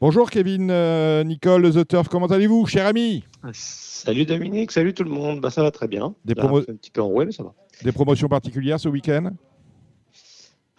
Bonjour Kevin, euh, Nicole, The Turf, comment allez-vous, cher ami Salut Dominique, salut tout le monde, bah, ça va très bien. Des, Là, promo- un petit peu enroué, mais ça va. des promotions particulières ce week-end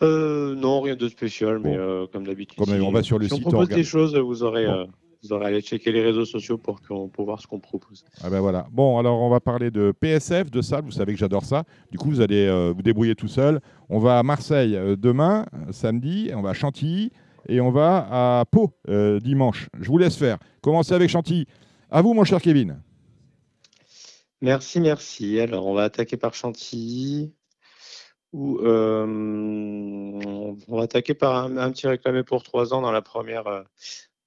Euh, non, rien de spécial, mais euh, comme d'habitude. Comme si- on va sur le si site, on on propose des choses, vous aurez, Bon. vous aurez à aller checker les réseaux sociaux pour, qu'on- pour voir ce qu'on propose. Ah ben voilà. Bon, alors on va parler de PSF, de salle. Vous savez que j'adore ça. Du coup, vous allez euh, vous débrouiller tout seul. On va à Marseille euh, demain, samedi. On va à Chantilly et on va à Pau euh, dimanche. Je vous laisse faire. Commencez avec Chantilly. À vous, mon cher Kevin. Merci, merci. Alors, on va attaquer par Chantilly. Euh, on va attaquer par un, un petit réclamé pour trois ans dans la première, euh,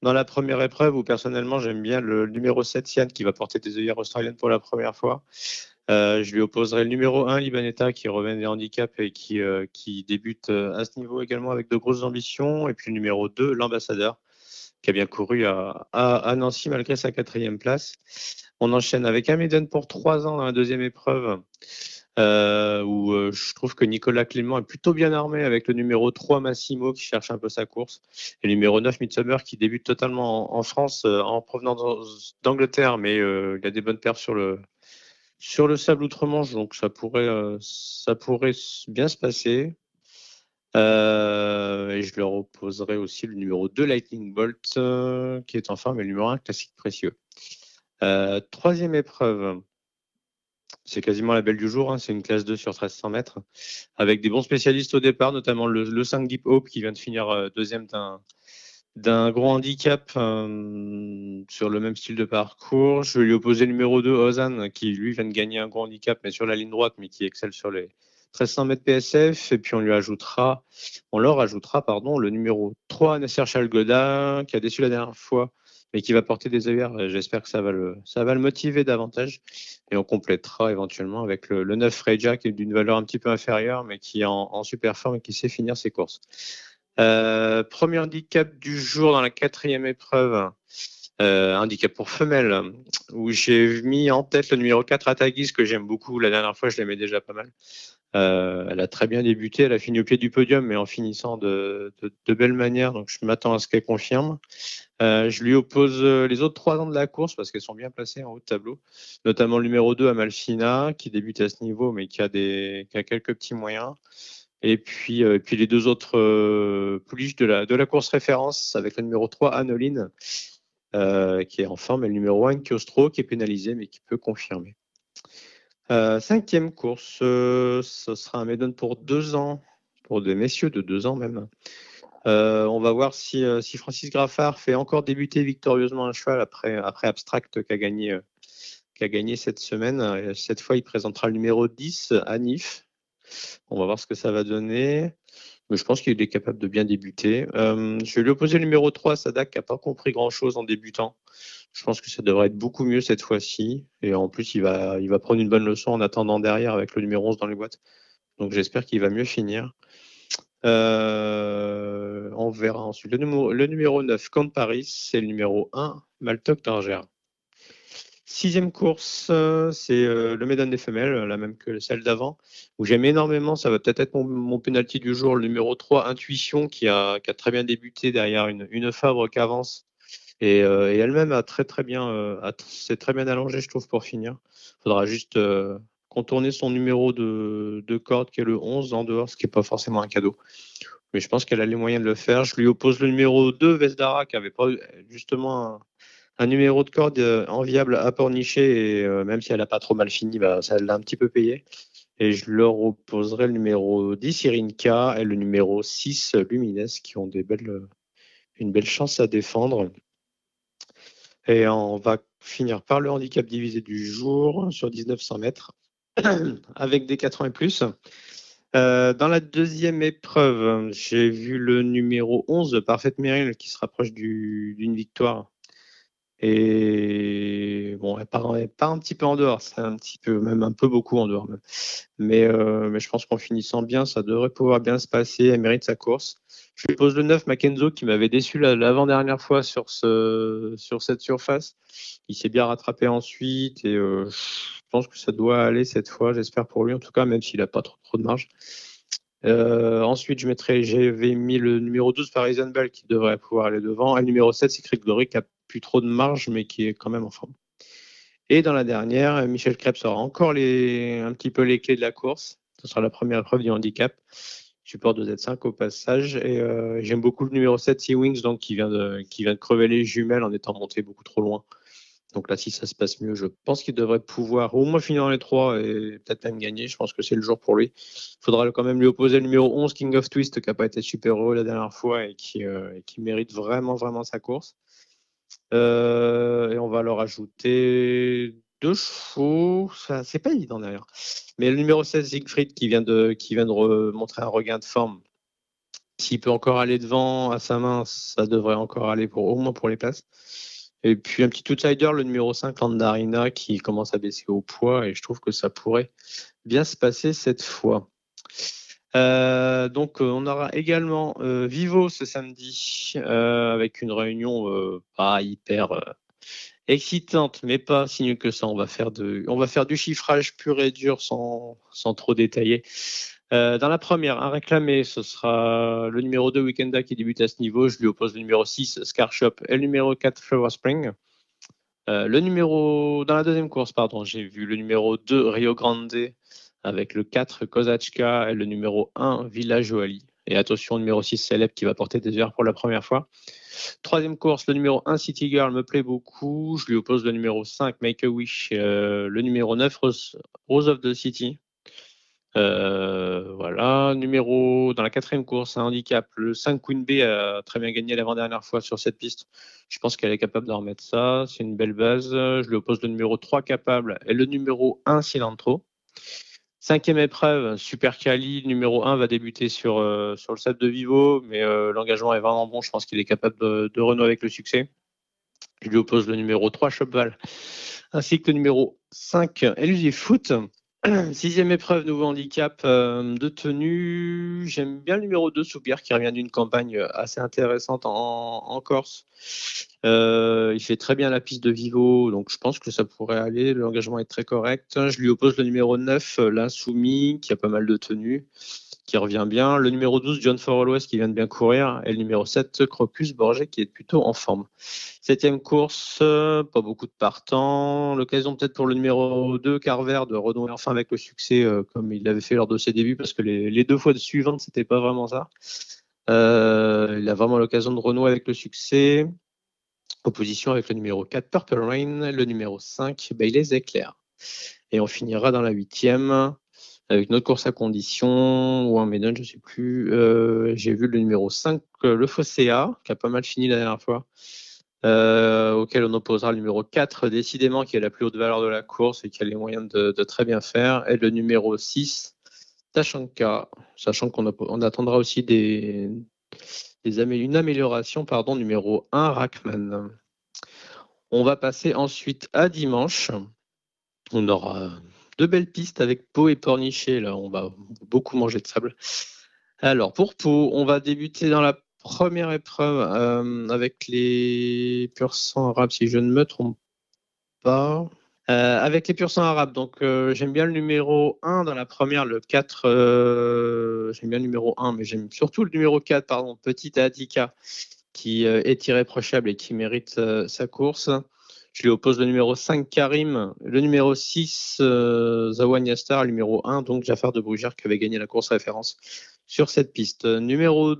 dans la première épreuve où personnellement j'aime bien le numéro 7 Yann qui va porter des œillères australiennes pour la première fois. Euh, je lui opposerai le numéro 1 Libanetta qui revient des handicaps et qui, euh, débute euh, à ce niveau également avec de grosses ambitions. Et puis le numéro 2, l'ambassadeur, qui a bien couru à, Nancy malgré sa quatrième place. On enchaîne avec un Maiden pour trois ans dans la deuxième épreuve, où je trouve que Nicolas Clément est plutôt bien armé avec le numéro 3 Massimo qui cherche un peu sa course, et le numéro 9 Midsummer qui débute totalement en, France en provenance d'Angleterre, mais il a des bonnes perfs sur le, sur le sable outre-Manche, donc ça pourrait, euh, bien se passer. Euh, et je leur opposerai aussi le numéro 2 Lightning Bolt, euh, qui est en forme, le numéro 1 Classique Précieux. Troisième épreuve, c'est quasiment la belle du jour, hein, c'est une classe 2 sur 1300 mètres, avec des bons spécialistes au départ, notamment le, le 5 Deep Hope qui vient de finir deuxième d'un d'un gros handicap euh, sur le même style de parcours. Je vais lui opposer le numéro 2, Ozan, qui lui vient de gagner un gros handicap, mais sur la ligne droite, mais qui excelle sur les 1300 mètres PSF. Et puis on lui ajoutera, on leur ajoutera, pardon, le numéro 3, Nasser Chalgoda, qui a déçu la dernière fois, mais qui va porter des œillères. J'espère que ça va, le, ça va le motiver davantage. Et on complétera éventuellement avec le, le 9 Freja, qui est d'une valeur un petit peu inférieure, mais qui est en, en super forme et qui sait finir ses courses. Euh, premier handicap du jour dans la quatrième épreuve, euh, handicap pour femelle, où j'ai mis en tête le numéro 4 Atagis, que j'aime beaucoup. La dernière fois, je l'aimais déjà pas mal. Euh, elle a très bien débuté, elle a fini au pied du podium, mais en finissant de, de, de belle manière, donc je m'attends à ce qu'elle confirme. Euh, je lui oppose euh, les autres trois ans de la course parce qu'elles sont bien placées en haut de tableau, notamment le numéro 2 Amalfina, qui débute à ce niveau, mais qui a, des, qui a quelques petits moyens. Et puis, euh, puis les deux autres euh, pouliches de la, course référence avec le numéro 3 Anoline, euh, qui est en forme, et le numéro 1 Kiostro, qui est pénalisé, mais qui peut confirmer. Cinquième course, ce sera un Maiden pour deux ans, pour des messieurs de deux ans même. On va voir si, Francis Graffard fait encore débuter victorieusement un cheval après, Abstract qui a gagné, a gagné cette semaine. Cette fois, il présentera le numéro 10 à Nif. On va voir ce que ça va donner. Mais je pense qu'il est capable de bien débuter. Euh, je vais lui opposer le numéro 3 Sadak qui n'a pas compris grand-chose en débutant. Je pense que ça devrait être beaucoup mieux cette fois-ci. Et en plus, il va, prendre une bonne leçon en attendant derrière avec le numéro 11 dans les boîtes. Donc j'espère qu'il va mieux finir. Euh, on verra ensuite. Le numéro, le numéro 9, Camp Paris, c'est le numéro 1, Maltoc d'Argère. Sixième course, euh, c'est euh, le Médan des femelles, la même que celle d'avant, où j'aime énormément, ça va peut-être être mon, mon penalty du jour, le numéro 3, Intuition, qui a, très bien débuté derrière une, une Fabre qui avance. Et, euh, et elle-même a très très bien, euh, s'est très bien allongée, je trouve, pour finir. Il faudra juste contourner son numéro de, de corde, qui est le 11 en dehors, ce qui n'est pas forcément un cadeau. Mais je pense qu'elle a les moyens de le faire. Je lui oppose le numéro 2, Vesdara, qui avait pas justement un numéro de corde euh, enviable à pornicher. Et euh, même si elle n'a pas trop mal fini, bah, ça l'a un petit peu payé. Et je leur opposerai le numéro 10, Irinka, et le numéro 6, Lumines, qui ont belles, une belle chance à défendre. Et on va finir par le handicap divisé du jour sur 1900 mètres avec des 4 ans et plus. Euh, dans la deuxième épreuve, j'ai vu le numéro 11, Parfait Meryl, qui se rapproche du- d'une victoire. Et bon, elle part, elle part un petit peu en dehors, c'est un petit peu, même un peu beaucoup en dehors. même. Mais, euh, mais je pense qu'en finissant bien, ça devrait pouvoir bien se passer. Elle mérite sa course. Je lui pose le 9, Mackenzo, qui m'avait déçu la- l'avant-dernière fois sur, ce, sur cette surface. Il s'est bien rattrapé ensuite et euh, je pense que ça doit aller cette fois, j'espère pour lui en tout cas, même s'il n'a pas trop, trop de marge. ensuite, je mettrai, j'avais mis le numéro 12 Parisian Bell qui devrait pouvoir aller devant. Et le numéro 7, c'est Crick Glory qui a trop de marge, mais qui est quand même en forme. Et dans la dernière, Michel Krebs aura encore les, un petit peu les clés de la course. Ce sera la première épreuve du handicap. Support de Z5 au passage. Et euh, j'aime beaucoup le numéro 7, Sea Wings, donc, qui, vient de, crever les jumelles en étant monté beaucoup trop loin. Donc là, si ça se passe mieux, je pense qu'il devrait pouvoir au moins finir dans les trois et peut-être même gagner. Je pense que c'est le jour pour lui. Faudra quand même lui opposer le numéro 11, King of Twist, qui n'a pas été super heureux la dernière fois et qui, euh, et qui mérite vraiment, vraiment sa course. Euh, et on va leur ajouter deux chevaux. C'est pas évident d'ailleurs. Mais le numéro 16, Siegfried, qui vient de, qui vient de montrer un regain de forme. S'il peut encore aller devant à sa main, ça devrait encore aller pour au moins pour les places. Et puis un petit outsider, le numéro 5, Landarina, qui commence à baisser au poids, et je trouve que ça pourrait bien se passer cette fois. Euh, donc, euh, on aura également euh, Vivo ce samedi avec une réunion pas hyper excitante, mais pas si nul que ça. On va faire, de, on va faire du chiffrage pur et dur sans, sans trop détailler. dans la première, un réclamé, ce sera le numéro 2 Weekenda qui débute à ce niveau. Je lui oppose le numéro 6 Scarshop et le numéro 4 Flower Spring. le numéro, dans la deuxième course, pardon, j'ai vu le numéro 2 Rio Grande avec le 4 Kozachka et le numéro 1 Village Oali. Et attention, numéro 6 Célèbre qui va porter des heures pour la première fois. Troisième course, le numéro 1 City Girl me plaît beaucoup. Je lui oppose le numéro 5 Make a Wish, euh, le numéro 9 Rose, of the City. Euh, voilà, numéro dans la quatrième course, un handicap. Le 5 Queen B a très bien gagné l'avant-dernière fois sur cette piste. Je pense qu'elle est capable de remettre ça. C'est une belle base. Je lui oppose le numéro 3 capable et le numéro 1 Cilantro. Cinquième épreuve, Super Cali, numéro 1 va débuter sur, euh, sur le set de Vivo, mais euh, l'engagement est vraiment bon. Je pense qu'il est capable de, de, renouer avec le succès. Je lui oppose le numéro 3, Chopval, ainsi que le numéro 5, Elusive Foot. Sixième épreuve, nouveau handicap euh, de tenue. J'aime bien le numéro 2, Soupir, qui revient d'une campagne assez intéressante en, Corse. Euh, il fait très bien la piste de Vivo, donc je pense que ça pourrait aller. L'engagement est très correct. Je lui oppose le numéro 9, l'Insoumis, qui a pas mal de tenue qui revient bien. Le numéro 12, John West, qui vient de bien courir. Et le numéro 7, Crocus Borget, qui est plutôt en forme. Septième course, pas beaucoup de partants. L'occasion peut-être pour le numéro 2, Carver, de renouer enfin avec le succès euh, comme il l'avait fait lors de ses débuts, parce que les, deux fois suivantes, c'était pas vraiment ça. Euh, il a vraiment l'occasion de renouer avec le succès. Opposition avec le numéro 4, Purple Rain, le numéro 5, Bailey's Éclair. Et on finira dans la huitième avec notre course à condition ou un Médon, je ne sais plus. Euh, j'ai vu le numéro 5, euh, le Fossea, qui a pas mal fini la dernière fois, euh, auquel on opposera le numéro 4, décidément, qui a la plus haute valeur de la course et qui a les moyens de, très bien faire, et le numéro 6, Tachanka, sachant qu'on attendra aussi des, une amélioration, pardon, numéro 1, Rackman. On va passer ensuite à dimanche. On aura deux belles pistes avec Pau et Pornichet. Là, on va beaucoup manger de sable. Alors, pour Pau, on va débuter dans la première épreuve euh, avec les pur sang arabes, si je ne me trompe pas. Euh, avec les pur sang arabes, donc euh, j'aime bien le numéro 1 dans la première, le 4. j'aime bien le numéro 1, mais j'aime surtout le numéro 4, pardon, Petit Adika, qui est irréprochable et qui mérite sa course. Je lui oppose le numéro 5, Karim, le numéro 6, euh, Zawanya Star, le numéro 1, donc Jafar de Brugère qui avait gagné la course référence sur cette piste. Numéro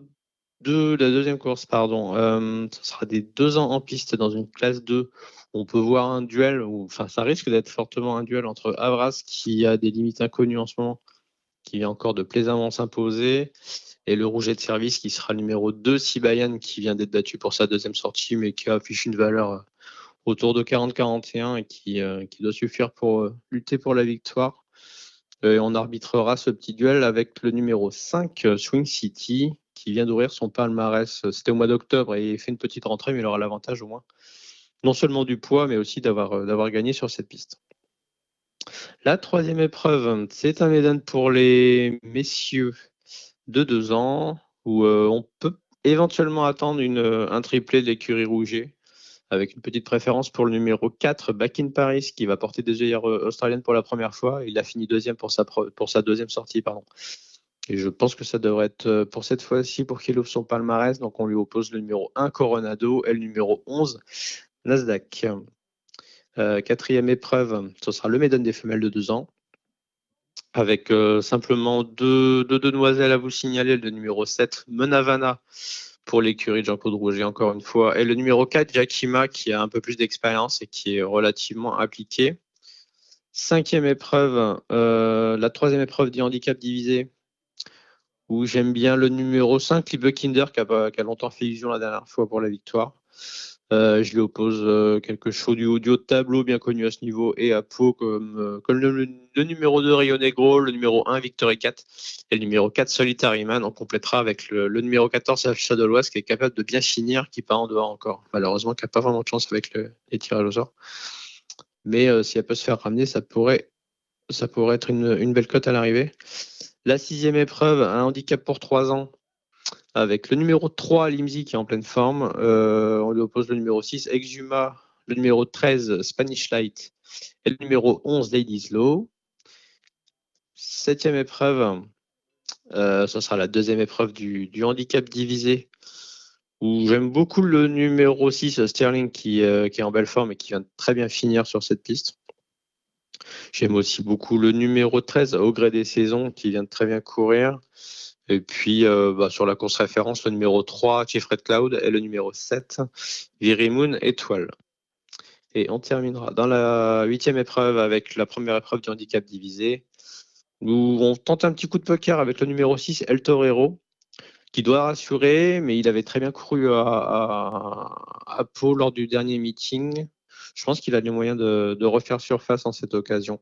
2, la deuxième course, pardon, euh, ce sera des deux ans en piste dans une classe 2. On peut voir un duel, enfin ça risque d'être fortement un duel entre Avras qui a des limites inconnues en ce moment, qui vient encore de plaisamment s'imposer, et le rouget de service qui sera le numéro 2, Sibayan qui vient d'être battu pour sa deuxième sortie mais qui affiche une valeur autour de 40-41 et qui, euh, qui, doit suffire pour euh, lutter pour la victoire. On arbitrera ce petit duel avec le numéro 5, euh, Swing City, qui vient d'ouvrir son palmarès. C'était au mois d'octobre et il fait une petite rentrée, mais il aura l'avantage au moins, non seulement du poids, mais aussi d'avoir, gagné sur cette piste. La troisième épreuve, c'est un Médan pour les messieurs de 2 ans, où on peut éventuellement attendre un triplé de l'écurie Rouget avec une petite préférence pour le numéro 4, Back in Paris, qui va porter des œillères euh, australiennes pour la première fois. Il a fini deuxième pour sa, deuxième sortie. Pardon. Et je pense que ça devrait être euh, pour cette fois-ci pour qu'il ouvre son palmarès. Donc on lui oppose le numéro 1 Coronado et le numéro 11 Nasdaq. Euh, quatrième épreuve, ce sera le Médon des femelles de 2 ans. Avec simplement deux, deux, demoiselles à vous signaler. Le numéro 7 Menavana pour l'écurie de Jean-Claude Rouget encore une fois. Et le numéro 4 Jakima qui a un peu plus d'expérience et qui est relativement appliqué. Cinquième épreuve, la troisième épreuve du handicap divisé où j'aime bien le numéro 5, Liebe Kinder, qui a, longtemps fait illusion la dernière fois pour la victoire. Euh, je lui oppose euh, quelque chose du audio de tableau bien connu à ce niveau et à Pau comme, euh, le, numéro 2 Rio Negro, le numéro 1 Victory 4 et le numéro 4 Solitary Man. On complétera avec le, numéro 14 Shadow qui est capable de bien finir, qui part en dehors encore. Malheureusement, qui n'a pas vraiment de chance avec les tirages au sort. Mais si elle peut se faire ramener, ça pourrait, ça pourrait être une, une belle cote à l'arrivée. La sixième épreuve, un handicap pour 3 ans, avec le numéro 3, Limzi, qui est en pleine forme. Euh, on lui oppose le numéro 6, Exuma, le numéro 13, Spanish Light, et le numéro 11, Ladies Low. Septième épreuve, euh, ce sera la deuxième épreuve du, handicap divisé, où j'aime beaucoup le numéro 6, Sterling, qui, euh, qui, est en belle forme et qui vient très bien finir sur cette piste. J'aime aussi beaucoup le numéro 13, au gré des saisons, qui vient de très bien courir. Et puis, euh, bah, sur la course référence, le numéro 3, Chief Red Cloud, et le numéro 7, Moon Étoile. Et on terminera dans la huitième épreuve avec la première épreuve du handicap divisé, où on tente un petit coup de poker avec le numéro 6, El Torero, qui doit rassurer, mais il avait très bien couru à, Pau lors du dernier meeting je pense qu'il a les moyens de, refaire surface en cette occasion.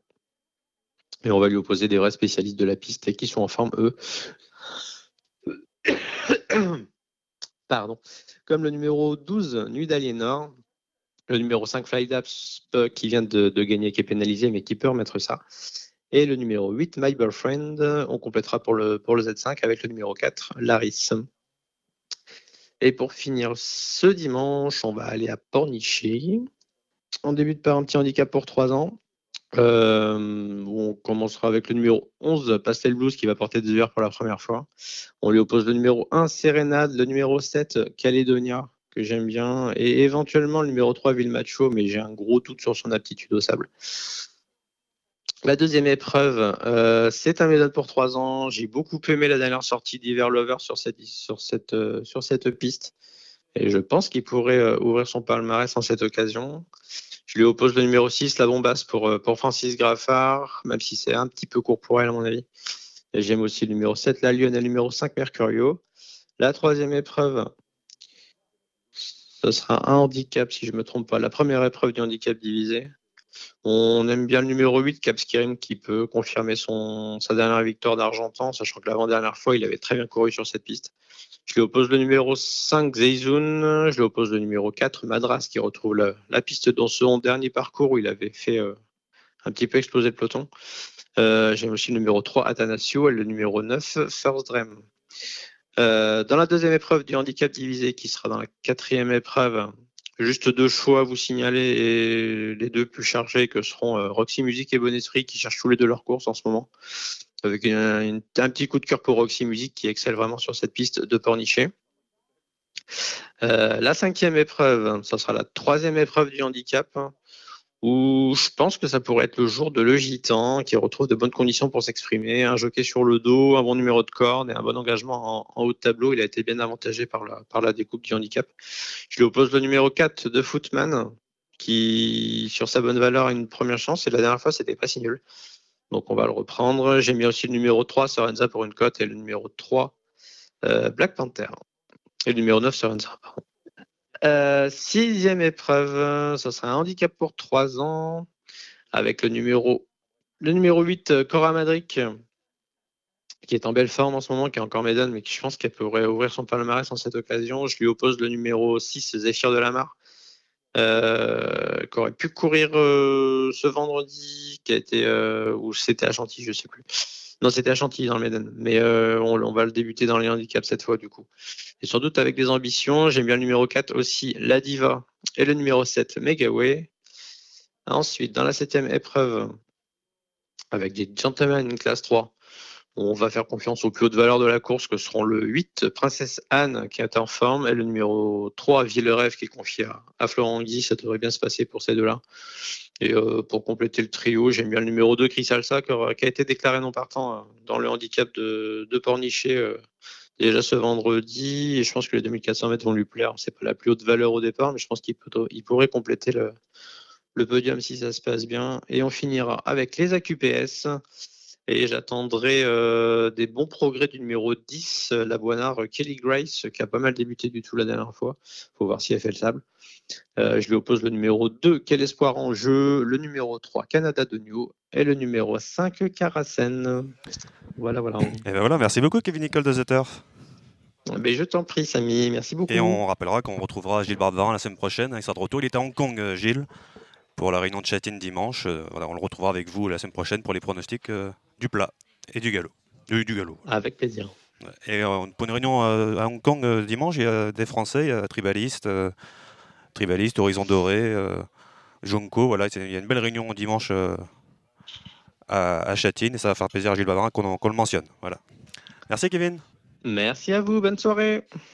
Et on va lui opposer des vrais spécialistes de la piste et qui sont en forme, eux. Pardon. Comme le numéro 12, Nuit d'Aliénor, le numéro 5, Flydaps, euh, qui vient de, gagner, qui est pénalisé, mais qui peut remettre ça. Et le numéro 8, My Girlfriend, on complétera pour le, pour le Z5 avec le numéro 4, Laris. Et pour finir ce dimanche, on va aller à Pornichet. On débute par un petit handicap pour 3 ans. Euh, on commencera avec le numéro 11, Pastel Blues, qui va porter des heures pour la première fois. On lui oppose le numéro 1, Serenade, le numéro 7, Caledonia, que j'aime bien, et éventuellement le numéro 3, Villemacho, mais j'ai un gros doute sur son aptitude au sable. La deuxième épreuve, euh, c'est un méthode pour 3 ans. J'ai beaucoup aimé la dernière sortie d'Hiver Lover sur cette, sur cette, euh, sur cette piste. Et je pense qu'il pourrait ouvrir son palmarès en cette occasion. Je lui oppose le numéro 6, la bombasse pour, euh, pour Francis Graffard, même si c'est un petit peu court pour elle, à mon avis. Et j'aime aussi le numéro 7, la Lyon, et le numéro 5, Mercurio. La troisième épreuve, ce sera un handicap, si je ne me trompe pas. La première épreuve du handicap divisé. On aime bien le numéro 8, Capskirim, qui peut confirmer sa dernière victoire d'Argentan, sachant que l'avant-dernière fois, il avait très bien couru sur cette piste. Je lui oppose le numéro 5, Zeizun. Je lui oppose le numéro 4, Madras, qui retrouve la, piste dans son dernier parcours où il avait fait euh, un petit peu exploser le peloton. Euh, J'aime aussi le numéro 3, Atanasio, et le numéro 9, First Dream. Euh, dans la deuxième épreuve du handicap divisé, qui sera dans la quatrième épreuve, juste deux choix à vous signaler, et les deux plus chargés que seront Roxy Music et Bon Esprit, qui cherchent tous les deux leur course en ce moment avec un, petit coup de cœur pour Roxy Music qui excelle vraiment sur cette piste de Pornichet. Euh, la cinquième épreuve, ça sera la troisième épreuve du handicap, où je pense que ça pourrait être le jour de Le Gitan, qui retrouve de bonnes conditions pour s'exprimer, un jockey sur le dos, un bon numéro de corde et un bon engagement en, haut de tableau. Il a été bien avantagé par la, par la découpe du handicap. Je lui oppose le numéro 4 de Footman, qui, sur sa bonne valeur, a une première chance, et la dernière fois, c'était pas si nul. Donc on va le reprendre. J'ai mis aussi le numéro 3, Sorenza pour une cote, et le numéro 3, euh, Black Panther. Et le numéro 9, Sorenza. Euh, sixième épreuve, ce sera un handicap pour 3 ans, avec le numéro, le numéro 8, Cora Madric, qui est en belle forme en ce moment, qui est encore médane, mais qui je pense qu'elle pourrait ouvrir son palmarès en cette occasion. Je lui oppose le numéro 6, Zéphyr de la euh, qui aurait pu courir euh, ce vendredi, qui a été euh, ou c'était à Chantilly, je sais plus. Non, c'était à Chantilly dans le Méden, mais on, va le débuter dans les handicaps cette fois du coup. Et sans doute avec des ambitions, j'aime bien le numéro 4 aussi, la Diva, et le numéro 7, Megaway. Ensuite, dans la septième épreuve, avec des gentlemen classe 3, On va faire confiance aux plus hautes valeurs de la course, que seront le 8, Princesse Anne, qui est en forme, et le numéro 3, Villerève, qui est confié à, Florent Guy. Ça devrait bien se passer pour ces deux-là. Et euh, pour compléter le trio, j'aime bien le numéro 2, Chris Alsa, qui, a été déclaré non partant euh, dans le handicap de, de Pornichet euh, déjà ce vendredi. Et je pense que les 2400 mètres vont lui plaire. C'est pas la plus haute valeur au départ, mais je pense qu'il pourrait compléter le, le podium si ça se passe bien. Et on finira avec les AQPS. Et j'attendrai des bons progrès du numéro 10, la Boinard Kelly Grace, qui a pas mal débuté du tout la dernière fois. Il faut voir si elle fait le sable. Euh, je lui oppose le numéro 2, Quel Espoir en jeu, le numéro 3, Canada de New, et le numéro 5, Caracen. Voilà, voilà. Et ben voilà, merci beaucoup, Kevin Nicole de Zetter. Mais je t'en prie, Samy, merci beaucoup. Et on rappellera qu'on retrouvera Gilles Bardvarin la semaine prochaine avec sa de retour. Il était à Hong Kong, Gilles pour la réunion de Châtine dimanche. Euh, voilà, on le retrouvera avec vous la semaine prochaine pour les pronostics euh, du plat et du galop. Du, du galop. Avec plaisir. Et pour une réunion à Hong Kong dimanche, il y a des Français, il y a Tribaliste, Tribaliste, Horizon Doré, Jonko. Voilà, il y a une belle réunion dimanche à, à, Châtine et ça va faire plaisir à Gilles Bavarin qu'on le mentionne. Voilà. Merci Kevin. Merci à vous, bonne soirée.